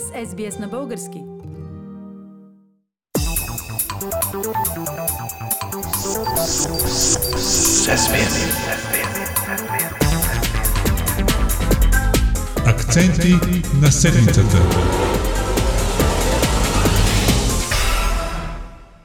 сте с SBS на български. Акценти на седмицата.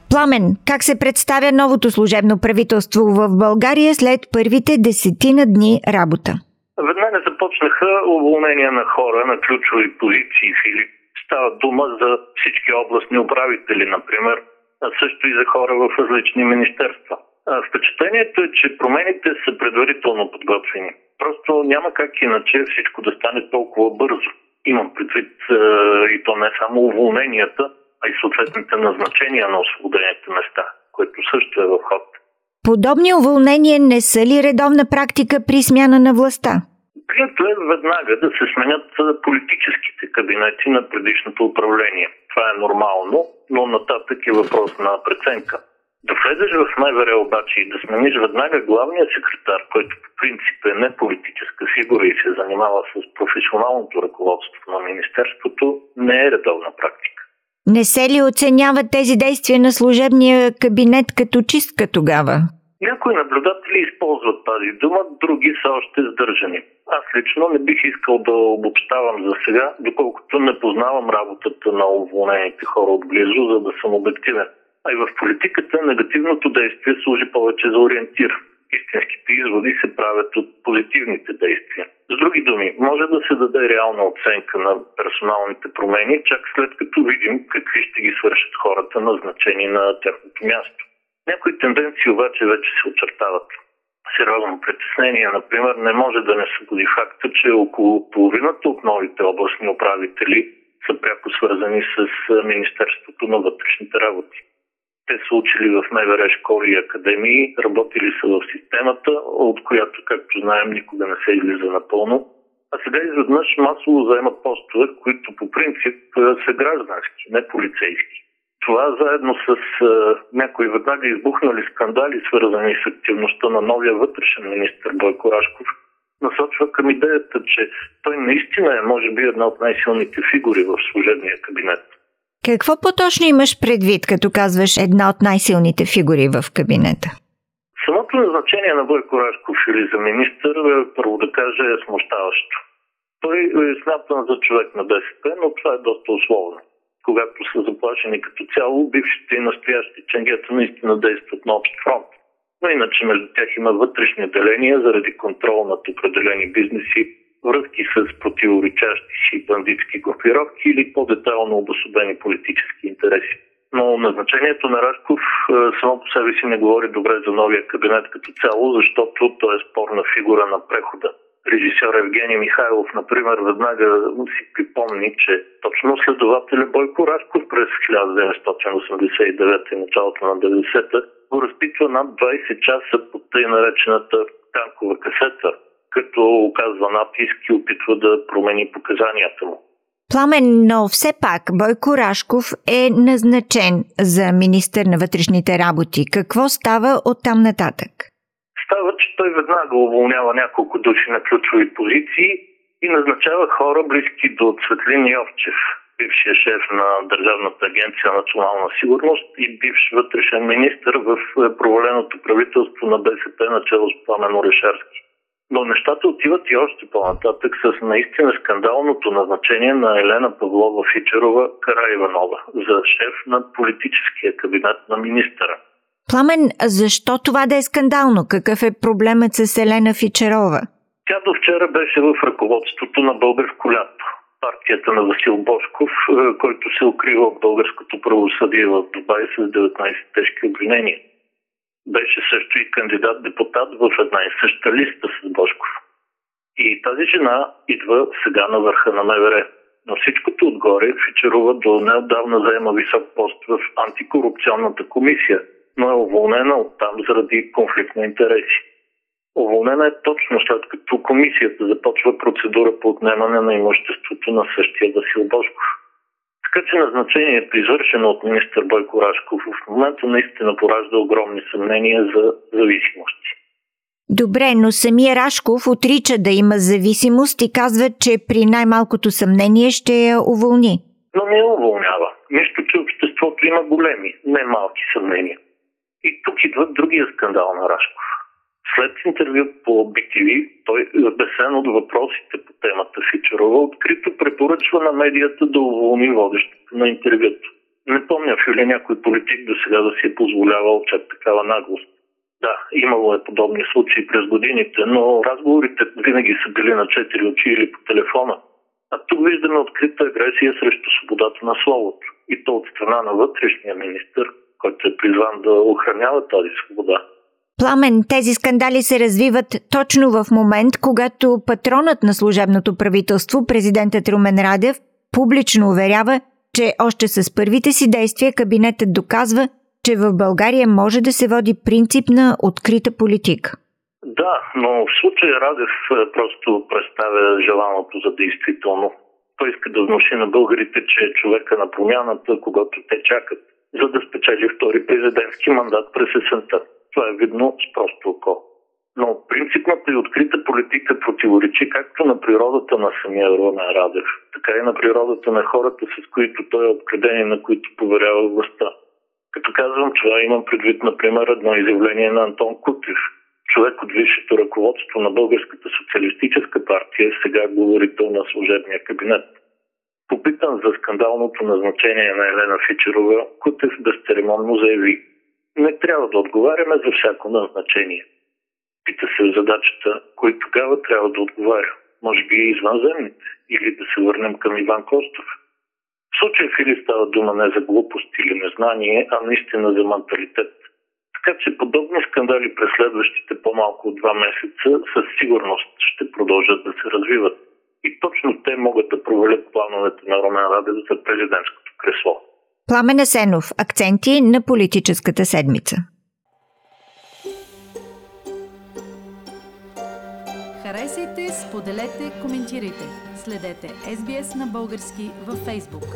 Пламен, как се представя новото служебно правителство в България след първите десетина дни работа? Веднага започнаха уволнения на хора на ключови позиции или става дума за всички областни управители, например, а също и за хора в различни министерства. Впечатлението е, че промените са предварително подготвени. Просто няма как иначе всичко да стане толкова бързо. Имам предвид и то не само уволненията, а и съответните назначения на освободените места, което също е в ход. Подобни уволнения не са ли редовна практика при смяна на властта? Принято е веднага да се сменят политическите кабинети на предишното управление. Това е нормално, но нататък е въпрос на преценка. Да влезеш в МВР обаче и да смениш веднага главния секретар, който по принцип е не политическа фигура и се занимава с професионалното ръководство на Министерството, не е редовна практика. Не се ли оценяват тези действия на служебния кабинет като чистка тогава? Някои наблюдатели използват тази дума, други са още сдържани. Аз лично не бих искал да обобщавам за сега, доколкото не познавам работата на уволнените хора отблизо, за да съм обективен. А и в политиката негативното действие служи повече за ориентир. Истинските изводи се правят от позитивните действия. С други думи, може да се даде реална оценка на персоналните промени, чак след като видим какви ще ги свършат хората назначени на тяхното място. Някои тенденции обаче вече се очертават. Сериозно притеснение, например, не може да не събуди факта, че около половината от новите областни управители са пряко свързани с Министерството на вътрешните работи. Те са учили в МВР школи и академии, работили са в системата, от която, както знаем, никога не се излиза напълно. А сега изведнъж масово заемат постове, които по принцип са граждански, не полицейски. Това заедно с а, някои веднага избухнали скандали, свързани с активността на новия вътрешен министр Бойко Рашков, насочва към идеята, че той наистина е, може би, една от най-силните фигури в служебния кабинет. Какво по-точно имаш предвид, като казваш една от най-силните фигури в кабинета? Самото назначение на Бойко Рашков или за министър, е, първо да кажа, е смущаващо. Той е смятан за човек на БСП, но това е доста условно когато са заплашени като цяло, бившите и настоящи ченгета наистина действат на общ фронт. Но иначе между тях има вътрешни деления заради контрол над определени бизнеси, връзки с противоречащи си бандитски групировки или по-детайлно обособени политически интереси. Но назначението на Рашков е, само по себе си не говори добре за новия кабинет като цяло, защото той е спорна фигура на прехода режисьор Евгений Михайлов, например, веднага си припомни, че точно следователя Бойко Рашков през 1989 и началото на 90-та го разпитва над 20 часа под тъй наречената танкова касета, като оказва натиск и опитва да промени показанията му. Пламен, но все пак Бойко Рашков е назначен за министър на вътрешните работи. Какво става от там нататък? Става, че той веднага уволнява няколко души на ключови позиции и назначава хора близки до Цветлин Йовчев, бившия шеф на Държавната агенция национална сигурност и бивш вътрешен министр в е, проваленото правителство на БСП начало с Пламен Орешарски. Но нещата отиват и още по-нататък с наистина скандалното назначение на Елена Павлова Фичерова Караиванова за шеф на политическия кабинет на министъра. Пламен, защо това да е скандално? Какъв е проблемът с Елена Фичерова? Тя до вчера беше в ръководството на Българско лято. Партията на Васил Бошков, е, който се укрива от българското правосъдие в Дубай с 19 тежки обвинения. Беше също и кандидат-депутат в една и съща листа с Бошков. И тази жена идва сега на върха на МВР. На всичкото отгоре Фичерова до неотдавна заема висок пост в антикорупционната комисия – но е уволнена от там заради конфликт на интереси. Уволнена е точно след като комисията започва процедура по отнемане на имуществото на същия Васил Бошков. Така че назначението, извършено от министър Бойко Рашков, в момента наистина поражда огромни съмнения за зависимости. Добре, но самия Рашков отрича да има зависимост и казва, че при най-малкото съмнение ще я уволни. Но не я уволнява. Нищо, че обществото има големи, не малки съмнения. Идва другия скандал на Рашков. След интервю по BTV, той, безсен от въпросите по темата Фичерова, открито препоръчва на медията да уволни водещата на интервюто. Не помня в ли някой политик до сега да си е позволявал чак такава наглост. Да, имало е подобни случаи през годините, но разговорите винаги са били на четири очи или по телефона. А тук виждаме открита агресия срещу свободата на словото. И то от страна на вътрешния министр, който е призван да охранява тази свобода. Пламен, тези скандали се развиват точно в момент, когато патронът на служебното правителство, президентът Румен Радев, публично уверява, че още с първите си действия кабинетът доказва, че в България може да се води принцип на открита политика. Да, но в случая Радев е, просто представя желаното за действително. Той иска да внуши на българите, че е човека на промяната, когато те чакат, за да спечели втори президентски мандат през есента. Това е видно с просто око. Но принципната и открита политика противоречи както на природата на самия Румен Радев, така и на природата на хората, с които той е обкраден и на които поверява властта. Като казвам това, имам предвид, например, едно изявление на Антон Кутев, човек от висшето ръководство на Българската социалистическа партия, сега говорител на служебния кабинет. Попитан за скандалното назначение на Елена Фичерова, Кутев безцеремонно заяви не трябва да отговаряме за всяко назначение. Пита се задачата, кой тогава трябва да отговаря. Може би и извънземните, или да се върнем към Иван Костов. В случай Фили става дума не за глупост или незнание, а наистина за менталитет. Така че подобни скандали през следващите по-малко от два месеца със сигурност ще продължат да се развиват. И точно те могат да провалят плановете на Ромен Радев за президентското кресло. Пламен Асенов. Акценти на политическата седмица. Харесайте, споделете, коментирайте. Следете SBS на български във Facebook.